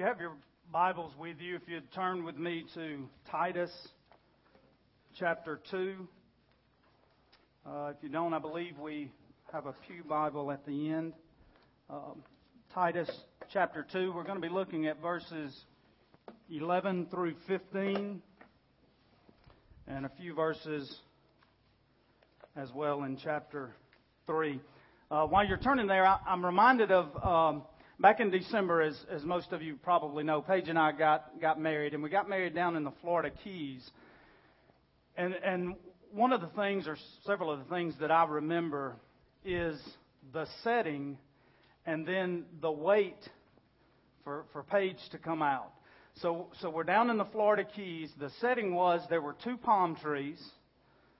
you have your Bibles with you, if you'd turn with me to Titus chapter 2. Uh, if you don't, I believe we have a Pew Bible at the end. Um, Titus chapter 2, we're going to be looking at verses 11 through 15 and a few verses as well in chapter 3. Uh, while you're turning there, I, am reminded of um, back in December, as, as most of you probably know, Paige and I got, got married, and we got married down in the Florida Keys. And, and one of the things, or several of the things that I remember, is the setting and then the wait for, for Paige to come out. So, so we're down in the Florida Keys. The setting was there were two palm trees,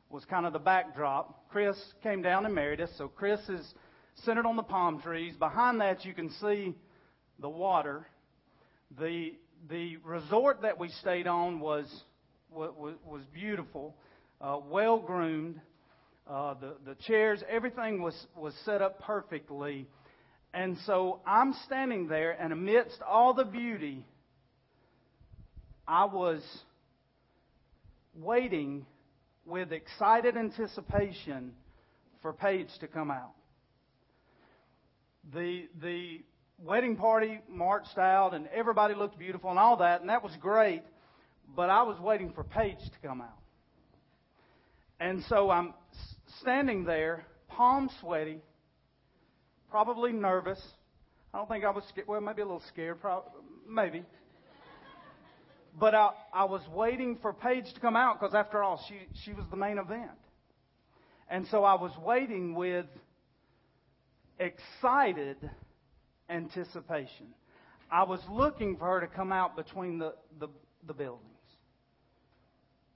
was kind of the backdrop. Chris came down and married us. So Chris is centered on the palm trees. Behind that, you can see the water. The, the resort that we stayed on was, was, was beautiful, uh, well groomed. Uh, the, the chairs, everything was, was set up perfectly. And so I'm standing there, and amidst all the beauty, I was waiting with excited anticipation for Paige to come out. The, the wedding party marched out, and everybody looked beautiful and all that, and that was great, but I was waiting for Paige to come out. And so I'm standing there, palm sweaty, probably nervous. I don't think I was scared. Well, maybe a little scared, probably, maybe. But I, I was waiting for Paige to come out because, after all, she, she was the main event. And so I was waiting with excited anticipation. I was looking for her to come out between the, the, the buildings.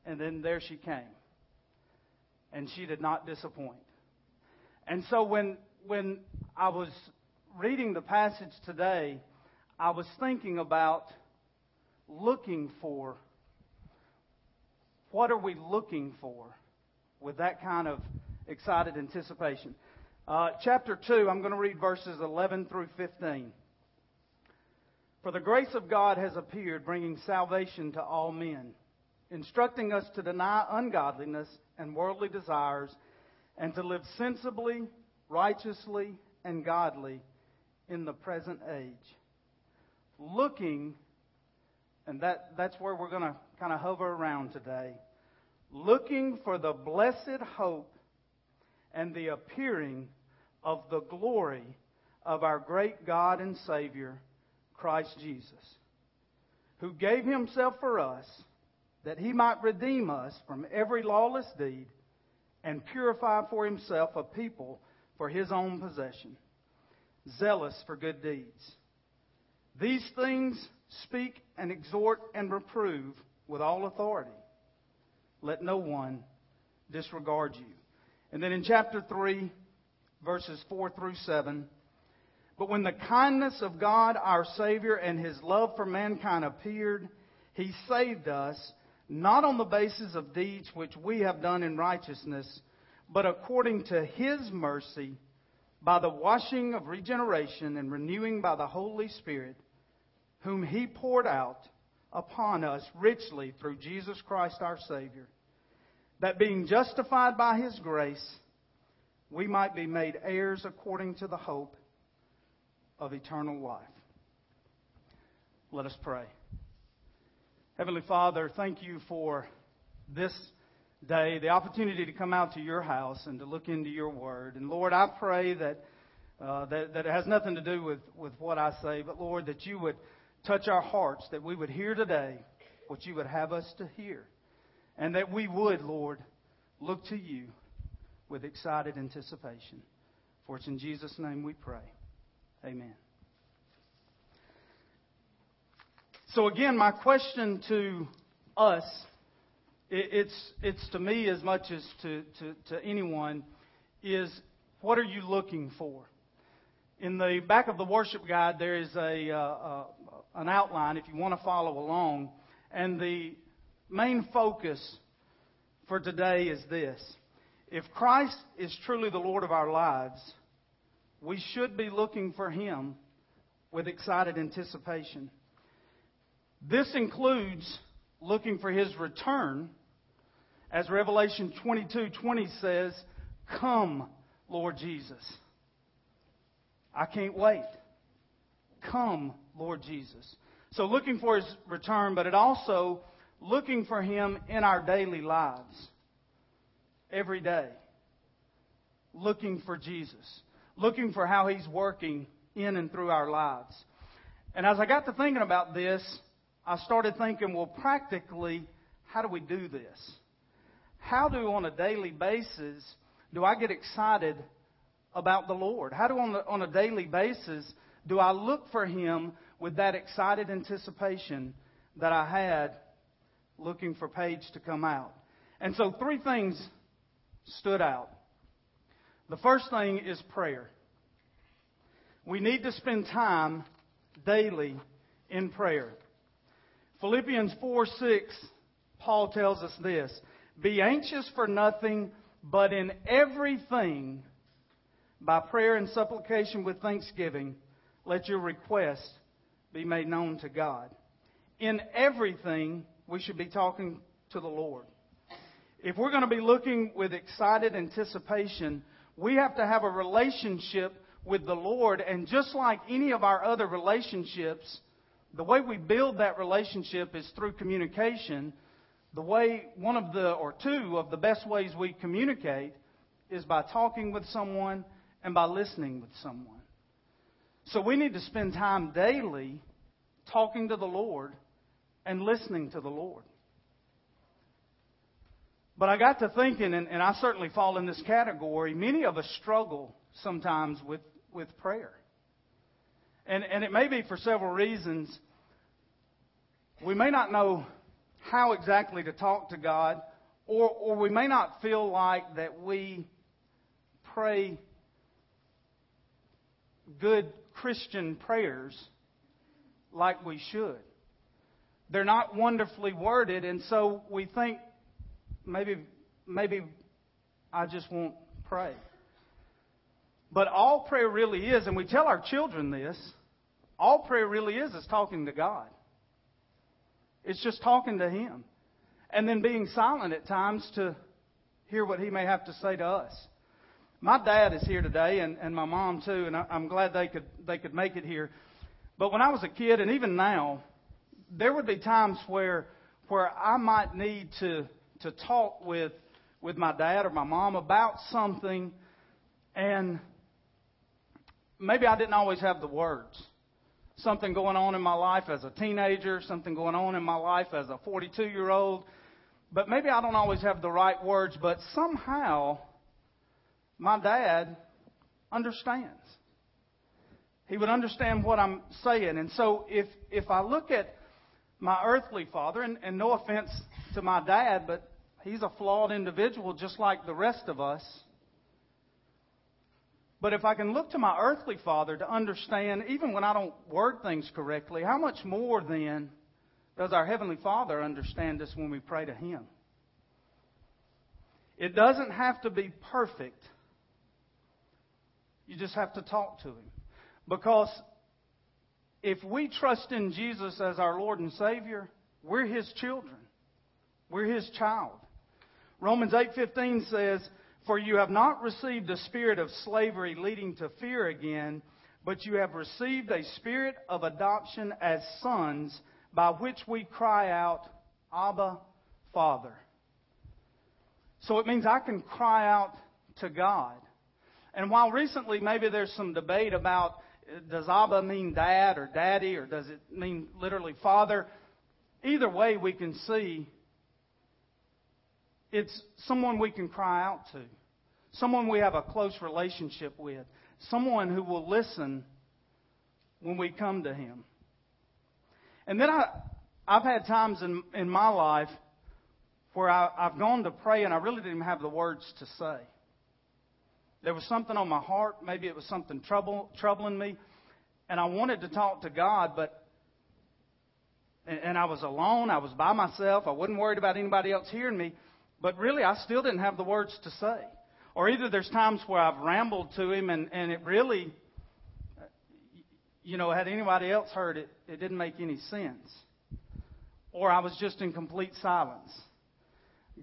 And then there she came. And she did not disappoint. And so when, when I was reading the passage today, I was thinking about looking for what are we looking for with that kind of excited anticipation. Uh, chapter 2, I'm going to read verses 11 through 15. For the grace of God has appeared, bringing salvation to all men, instructing us to deny ungodliness and worldly desires, and to live sensibly, righteously, and godly in the present age. Looking, and that, that's where we're going to kind of hover around today, looking for the blessed hope and the appearing of the glory of our great God and Savior, Christ Jesus, who gave himself for us that he might redeem us from every lawless deed and purify for himself a people for his own possession, zealous for good deeds. These things speak and exhort and reprove with all authority. Let no one disregard you. And then in chapter 3, verses 4 through 7, but when the kindness of God our Savior and His love for mankind appeared, He saved us, not on the basis of deeds which we have done in righteousness, but according to His mercy, by the washing of regeneration and renewing by the Holy Spirit, whom He poured out upon us richly through Jesus Christ our Savior that being justified by his grace, we might be made heirs according to the hope of eternal life. Let us pray. Heavenly Father, thank you for this day, the opportunity to come out to your house and to look into your word. And Lord, I pray that, uh, that, that it has nothing to do with, with what I say, but Lord, that you would touch our hearts, that we would hear today what you would have us to hear. And that we would, Lord, look to you with excited anticipation. For it's in Jesus' name we pray. Amen. So, again, my question to us, it's, it's to me as much as to, to, to anyone, is what are you looking for? In the back of the worship guide, there is a, uh, uh, an outline if you want to follow along. And the main focus for today is this. If Christ is truly the Lord of our lives, we should be looking for Him with excited anticipation. This includes looking for his return, as Revelation 22:20 says, "Come, Lord Jesus." I can't wait. Come, Lord Jesus. So looking for his return, but it also looking for him in our daily lives. Every day. Looking for Jesus. Looking for how he's working in and through our lives. And as I got to thinking about this, I started thinking, well, practically, how do we do this? How do, on a daily basis, do I get excited about the Lord? How do, on, the, on a daily basis, do I look for Him with that excited anticipation that I had looking for Paige to come out? And so, three things stood out. The first thing is prayer. We need to spend time daily in prayer. Philippians 4 6, Paul tells us this Be anxious for nothing, but in everything, by prayer and supplication with thanksgiving, let your requests be made known to God. In everything, we should be talking to the Lord. If we're going to be looking with excited anticipation, we have to have a relationship with the Lord. And just like any of our other relationships, the way we build that relationship is through communication. The way, one of the, or two of the best ways we communicate is by talking with someone and by listening with someone. So we need to spend time daily talking to the Lord and listening to the Lord. But I got to thinking, and, and I certainly fall in this category, many of us struggle sometimes with with prayer. And, and it may be for several reasons. We may not know how exactly to talk to God, or, or we may not feel like that we pray good Christian prayers like we should. They're not wonderfully worded, and so we think maybe maybe I just won't pray. But all prayer really is, and we tell our children this, all prayer really is is talking to God. It's just talking to Him. And then being silent at times to hear what He may have to say to us. My dad is here today, and, and my mom too, and I, I'm glad they could, they could make it here. But when I was a kid, and even now, there would be times where, where I might need to, to talk with, with my dad or my mom about something, and maybe I didn't always have the words. Something going on in my life as a teenager, something going on in my life as a 42 year old. But maybe I don't always have the right words, but somehow my dad understands. He would understand what I'm saying. And so if, if I look at my earthly father, and, and no offense to my dad, but he's a flawed individual just like the rest of us. But if I can look to my earthly father to understand, even when I don't word things correctly, how much more then does our heavenly father understand us when we pray to him? It doesn't have to be perfect. You just have to talk to him. Because if we trust in Jesus as our Lord and Savior, we're his children. We're his child. Romans 8:15 says, for you have not received a spirit of slavery leading to fear again, but you have received a spirit of adoption as sons, by which we cry out, Abba, Father. So it means I can cry out to God. And while recently maybe there's some debate about does Abba mean dad or daddy or does it mean literally father, either way we can see it's someone we can cry out to, someone we have a close relationship with, someone who will listen when we come to Him. And then I, I've had times in, in my life where I, I've gone to pray and I really didn't have the words to say. There was something on my heart, maybe it was something trouble, troubling me, and I wanted to talk to God, but and I was alone, I was by myself, I wasn't worried about anybody else hearing me, but really, I still didn't have the words to say. Or either there's times where I've rambled to him and, and it really, you know, had anybody else heard it, it didn't make any sense. or I was just in complete silence.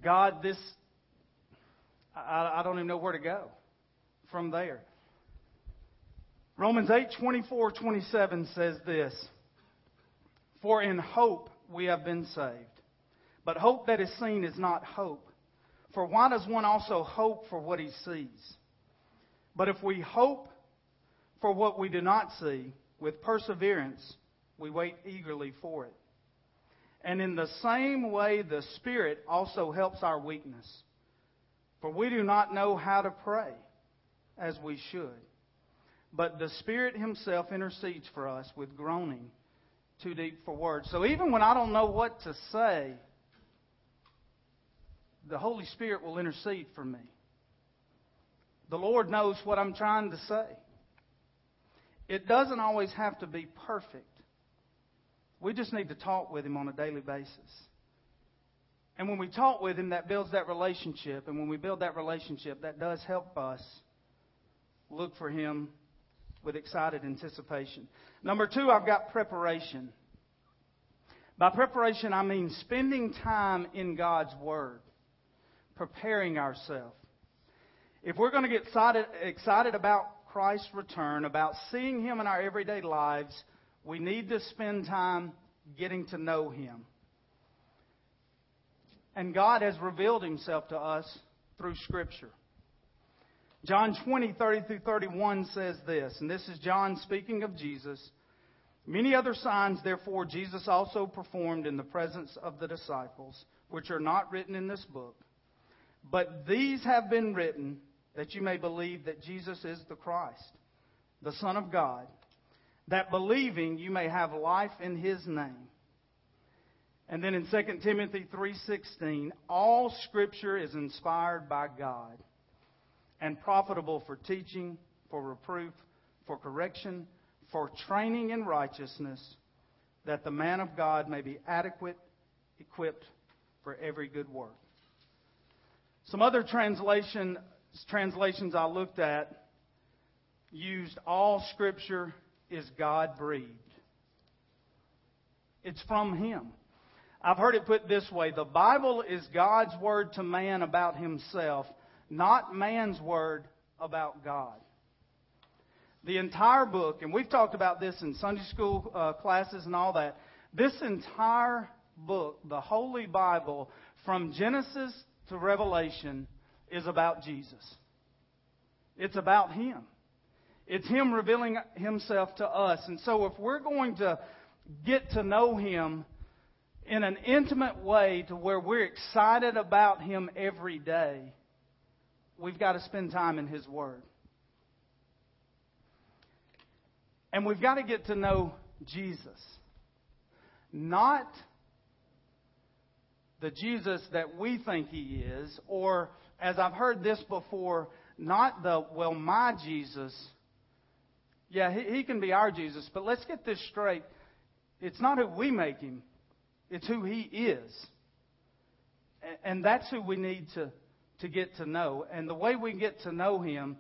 God, this, I, I don't even know where to go from there. Romans 8, 24, 27 says this For in hope we have been saved. But hope that is seen is not hope. For why does one also hope for what he sees? But if we hope for what we do not see, with perseverance we wait eagerly for it. And in the same way, the Spirit also helps our weakness. For we do not know how to pray as we should. But the Spirit Himself intercedes for us with groaning too deep for words. So even when I don't know what to say, the Holy Spirit will intercede for me. The Lord knows what I'm trying to say. It doesn't always have to be perfect. We just need to talk with Him on a daily basis. And when we talk with Him, that builds that relationship. And when we build that relationship, that does help us look for Him with excited anticipation. Number two, I've got preparation. By preparation, I mean spending time in God's Word, preparing ourselves. If we're going to get excited, excited about Christ's return, about seeing Him in our everyday lives, we need to spend time getting to know Him. And God has revealed Himself to us through Scripture. John 20, 30 through 31 says this, and this is John speaking of Jesus. Many other signs, therefore, Jesus also performed in the presence of the disciples, which are not written in this book. But these have been written that you may believe that Jesus is the Christ, the Son of God, that believing you may have life in his name. And then in 2 Timothy 3:16, all scripture is inspired by God and profitable for teaching, for reproof, for correction, for training in righteousness, that the man of God may be adequate, equipped for every good work. Some other translation, translations I looked at used all scripture is God breathed. It's from Him. I've heard it put this way the Bible is God's word to man about Himself, not man's word about God. The entire book, and we've talked about this in Sunday school uh, classes and all that, this entire book, the Holy Bible, from Genesis to Revelation, is about Jesus. It's about Him. It's Him revealing Himself to us. And so if we're going to get to know Him in an intimate way to where we're excited about Him every day, we've got to spend time in His Word. And we've got to get to know Jesus. Not the Jesus that we think He is, or, as I've heard this before, not the, well, my Jesus. Yeah, he, he can be our Jesus, but let's get this straight. It's not who we make Him, it's who He is. And that's who we need to to get to know. And the way we get to know Him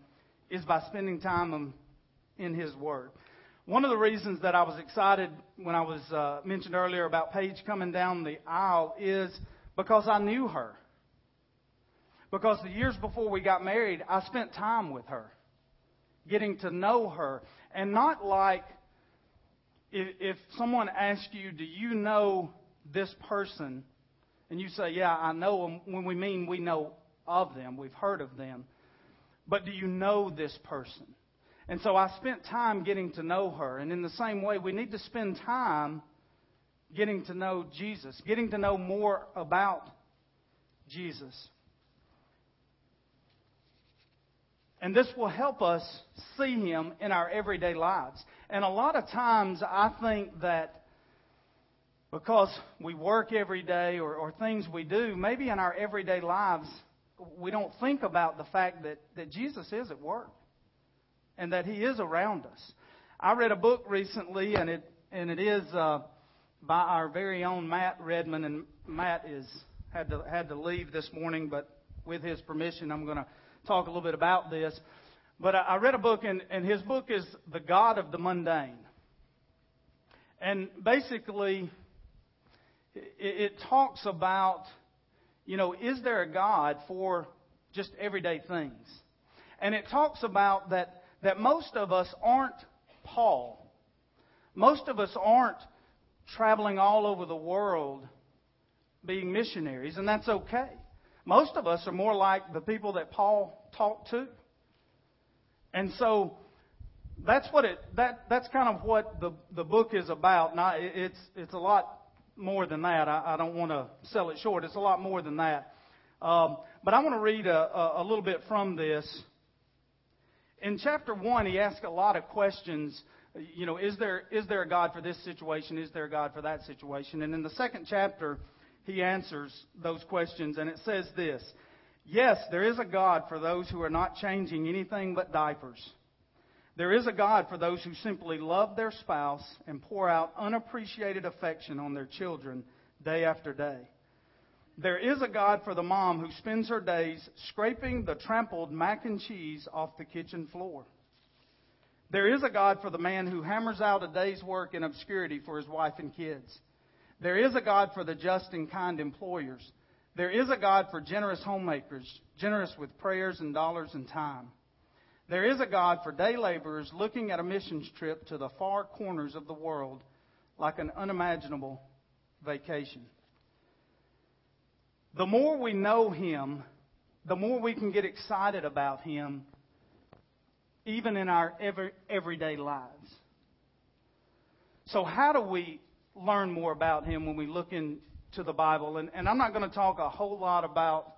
is by spending time in His Word. One of the reasons that I was excited when I was uh, mentioned earlier about Paige coming down the aisle is because I knew her. Because the years before we got married, I spent time with her, getting to know her. And not like if, if someone asks you, Do you know this person? And you say, Yeah, I know them, when we mean we know of them, we've heard of them. But do you know this person? And so I spent time getting to know her. And in the same way, we need to spend time getting to know Jesus, getting to know more about Jesus. And this will help us see Him in our everyday lives. And a lot of times I think that because we work every day or, or things we do, maybe in our everyday lives, we don't think about the fact that, that Jesus is at work and that He is around us. I read a book recently, and it and it is uh, by our very own Matt Redmond, and Matt is had to had to leave this morning, but with his permission, I'm going to talk a little bit about this. But I, I read a book, and, and his book is The God of the Mundane. And basically, it, it talks about, you know, is there a God for just everyday things? And it talks about that, that most of us aren't Paul. Most of us aren't traveling all over the world being missionaries, and that's okay. Most of us are more like the people that Paul talked to. And so that's what it that that's kind of what the the book is about. Now it's it's a lot more than that. I, I don't want to sell it short. It's a lot more than that. Um, but I want to read a, a, a little bit from this. In chapter one, he asks a lot of questions. You know, is there is there a God for this situation? Is there a God for that situation? And in the second chapter, he answers those questions, and it says this: Yes, there is a God for those who are not changing anything but diapers. There is a God for those who simply love their spouse and pour out unappreciated affection on their children day after day. There is a God for the mom who spends her days scraping the trampled mac and cheese off the kitchen floor. There is a God for the man who hammers out a day's work in obscurity for his wife and kids. There is a God for the just and kind employers. There is a God for generous homemakers, generous with prayers and dollars and time. There is a God for day laborers looking at a missions trip to the far corners of the world like an unimaginable vacation. The more we know Him, the more we can get excited about Him, even in our every, everyday lives. So, how do we learn more about Him when we look into the Bible? And, and I'm not going to talk a whole lot about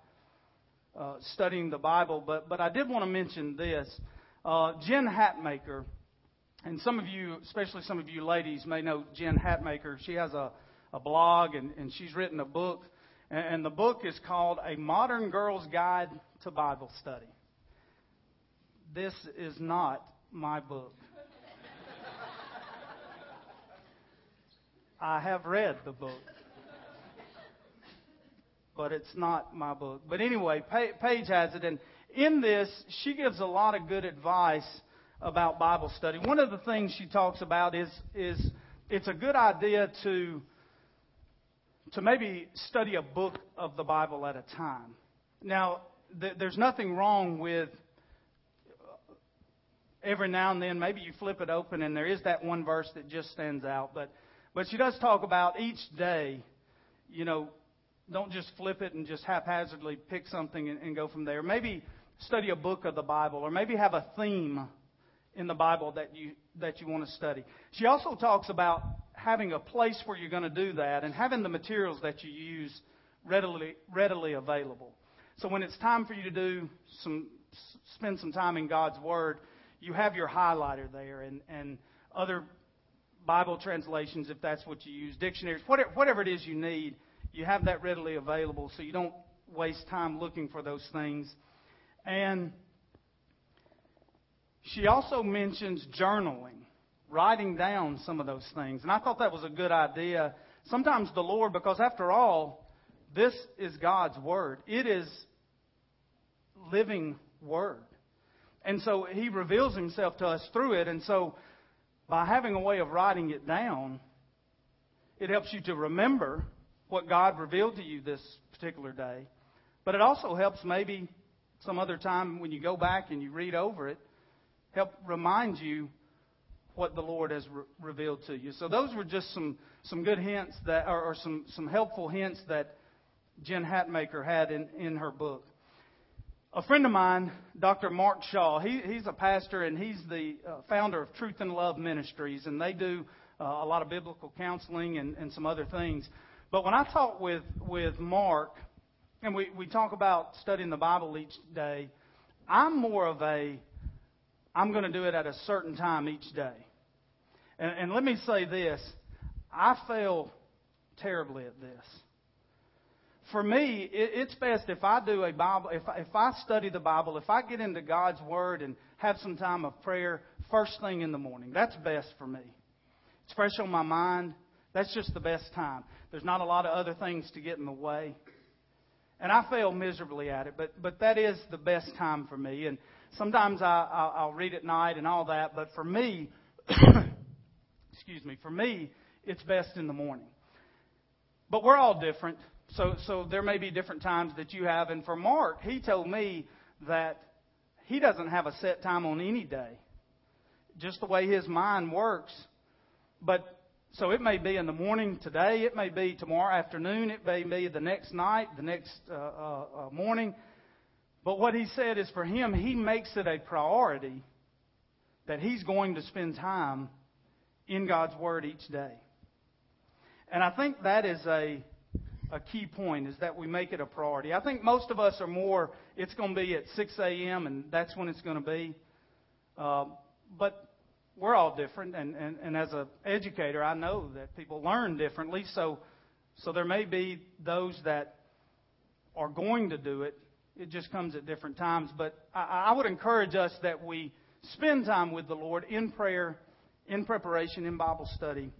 uh, studying the Bible, but, but I did want to mention this. Uh, Jen Hatmaker, and some of you, especially some of you ladies, may know Jen Hatmaker. She has a, a blog and, and she's written a book, and, and the book is called A Modern Girl's Guide to Bible Study. This is not my book. I have read the book but it's not my book. But anyway, Paige has it, and in this, she gives a lot of good advice about Bible study. One of the things she talks about is is it's a good idea to to maybe study a book of the Bible at a time. Now, th- there's nothing wrong with uh, every now and then maybe you flip it open and there is that one verse that just stands out, but but she does talk about each day, you know, don't just flip it and just haphazardly pick something and, and go from there. Maybe study a book of the Bible, or maybe have a theme in the Bible that you that you want to study. She also talks about having a place where you're going to do that and having the materials that you use readily readily available. So when it's time for you to do some spend some time in God's Word, you have your highlighter there and and other Bible translations if that's what you use, dictionaries, whatever, whatever it is you need you have that readily available so you don't waste time looking for those things. And she also mentions journaling, writing down some of those things. And I thought that was a good idea. Sometimes the Lord, because after all, this is God's Word, it is living Word. And so He reveals Himself to us through it. And so by having a way of writing it down, it helps you to remember what God revealed to you this particular day. But it also helps maybe some other time when you go back and you read over it, help remind you what the Lord has re- revealed to you. So those were just some, some good hints that, or, or some, some helpful hints that Jen Hatmaker had in, in her book. A friend of mine, Dr. Mark Shaw, he, he's a pastor and he's the uh, founder of Truth in Love Ministries, and they do uh, a lot of biblical counseling and, and some other things. But when I talk with, with Mark, and we, we talk about studying the Bible each day, I'm more of a, I'm going to do it at a certain time each day. And, and let me say this I fail terribly at this. For me, it, it's best if I do a Bible, if I, if I study the Bible, if I get into God's Word and have some time of prayer first thing in the morning. That's best for me. It's fresh on my mind. That's just the best time. There's not a lot of other things to get in the way. And I fail miserably at it, but, but that is the best time for me. And sometimes I, I'll, I'll read at night and all that, but for me, excuse me, for me, it's best in the morning. but we're all different. So, so there may be different times that you have. And for Mark, he told me that he doesn't have a set time on any day, just the way his mind works. But so it may be in the morning today, it may be tomorrow afternoon, it may be the next night, the next uh, uh, uh, morning. But what he said is for him, he makes it a priority that he's going to spend time in God's Word each day. And I think that is a, a key point, is that we make it a priority. I think most of us are more, it's going to be at 6 a.m., and that's when it's going to be. Uh, but we're all different, and, and, and as an educator, I know that people learn differently. So, so there may be those that are going to do it. It just comes at different times. But I, I would encourage us that we spend time with the Lord in prayer, in preparation, in Bible study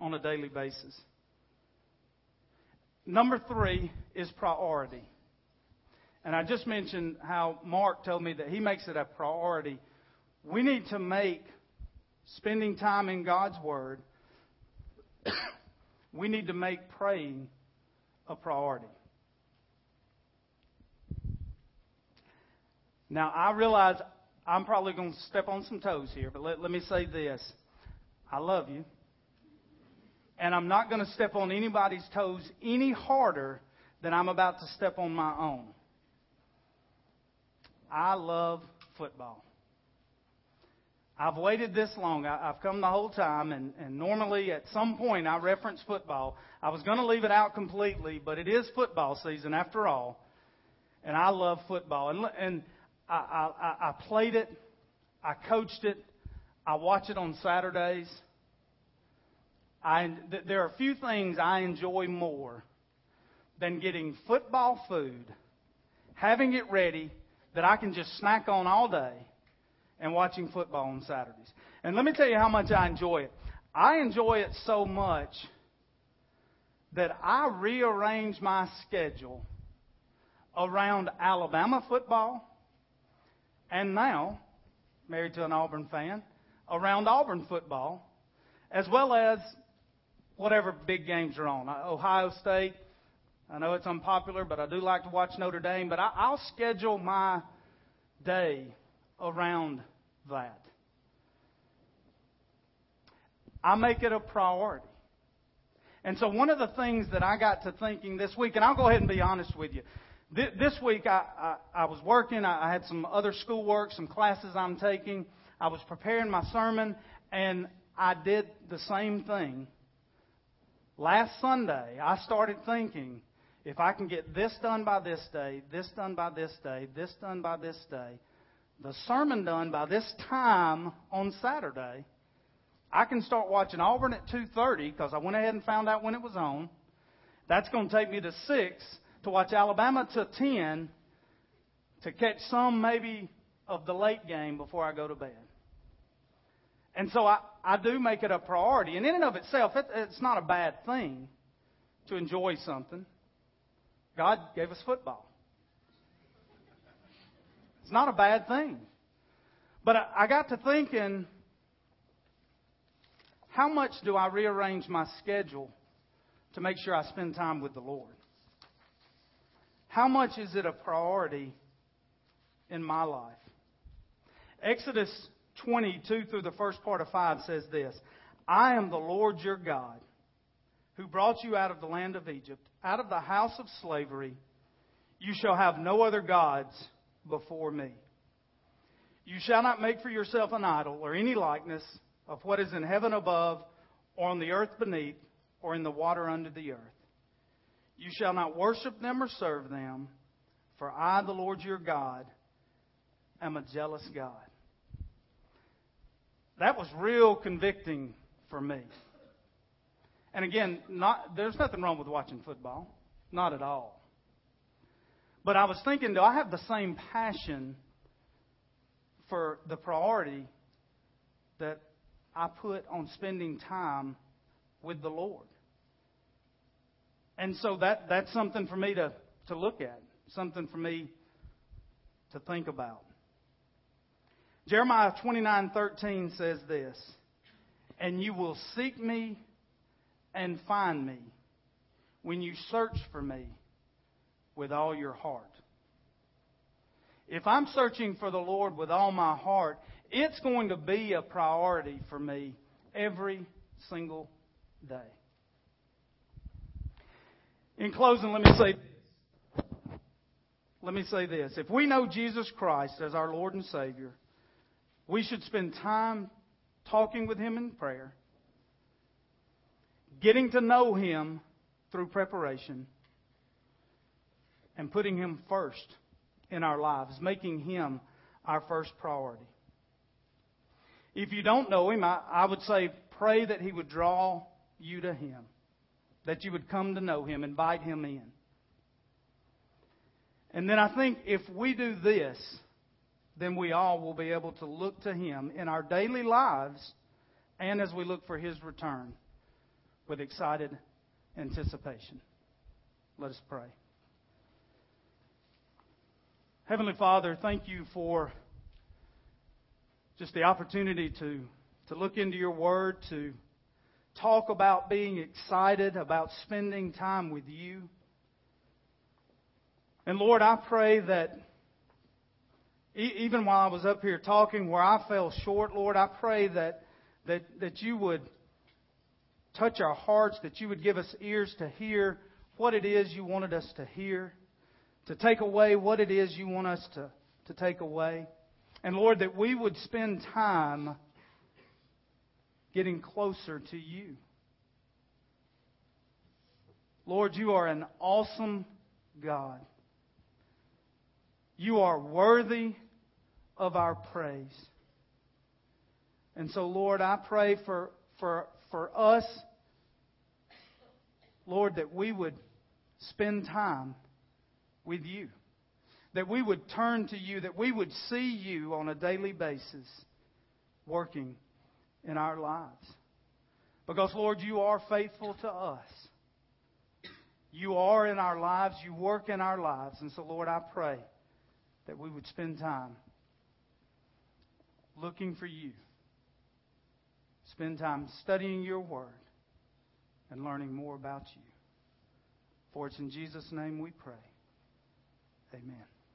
on a daily basis. Number three is priority. And I just mentioned how Mark told me that he makes it a priority we need to make spending time in God's Word, we need to make praying a priority. Now, I realize I'm probably going to step on some toes here, but let, let me say this. I love you. And I'm not going to step on anybody's toes any harder than I'm about to step on my own. I love football. I've waited this long. I, have come the whole time, and, and normally at some point I reference football. I was going to leave it out completely, but it is football season after all, and I love football. And, and I, I, I played it, I coached it, I watch it on Saturdays. I, there are a few things I enjoy more than getting football food, having it ready that I can just snack on all day and watching football on Saturdays. And let me tell you how much I enjoy it. I enjoy it so much that I rearrange my schedule around Alabama football and now, married to an Auburn fan, around Auburn football, as well as whatever big games are on. Uh, Ohio State, I know it's unpopular, but I do like to watch Notre Dame. But I, will schedule my day around that. I make it a priority. And so one of the things that I got to thinking this week, and I'll go ahead and be honest with you. This week I, I, I was working. I had some other schoolwork, some classes I'm taking. I was preparing my sermon, and I did the same thing. Last Sunday, I started thinking, if I can get this done by this day, this done by this day, this done by this day, the sermon done by this time on Saturday, I can start watching Auburn at 2:30 because I went ahead and found out when it was on. That's going to take me to 6 to watch Alabama to 10 to catch some maybe of the late game before I go to bed. And so I, I do make it a priority. And in and of itself, it, it's not a bad thing to enjoy something. God gave us football. It's not a bad thing. But I, I got to thinking, how much do I rearrange my schedule to make sure I spend time with the Lord? How much is it a priority in my life? Exodus 22 through the first part of 5 says this I am the Lord your God, who brought you out of the land of Egypt, out of the house of slavery. You shall have no other gods before me. You shall not make for yourself an idol or any likeness of what is in heaven above, or on the earth beneath, or in the water under the earth. You shall not worship them or serve them, for I, the Lord your God, am a jealous God. That was real convicting for me. And again, not, there's nothing wrong with watching football. Not at all. But I was thinking, do I have the same passion for the priority that I put on spending time with the Lord? And so that, that's something for me to, to look at, something for me to think about. Jeremiah 29:13 says this, "And you will seek me and find me when you search for me with all your heart. If I'm searching for the Lord with all my heart, it's going to be a priority for me every single day. In closing, let me say let me say this. If we know Jesus Christ as our Lord and Savior, we should spend time talking with Him in prayer, getting to know Him through preparation, and putting Him first in our lives, making Him our first priority. If you don't know Him, I, I would say pray that He would draw you to Him, that you would come to know Him, invite Him in. And then I think if we do this, then we all will be able to look to Him in our daily lives and as we look for His return with excited anticipation. Let us pray. Heavenly Father, thank you for just the opportunity to, to look into your Word, to talk about being excited, about spending time with you. And Lord, I pray that even while I was up here talking where I fell short, Lord, I pray that, that, that you would touch our hearts, that you would give us ears to hear what it is you wanted us to hear, to take away what it is you want us to, to take away. And Lord, that we would spend time getting closer to you. Lord, you are an awesome God. You are worthy of our praise. And so, Lord, I pray for, for, for us, Lord, that we would spend time with you. That we would turn to you, that we would see you on a daily basis working in our lives. Because, Lord, you are faithful to us. You are in our lives, you work in our lives. And so, Lord, I pray that we would spend time looking for you. Spend time studying your word and learning more about you. For it's in Jesus' name we pray. Amen.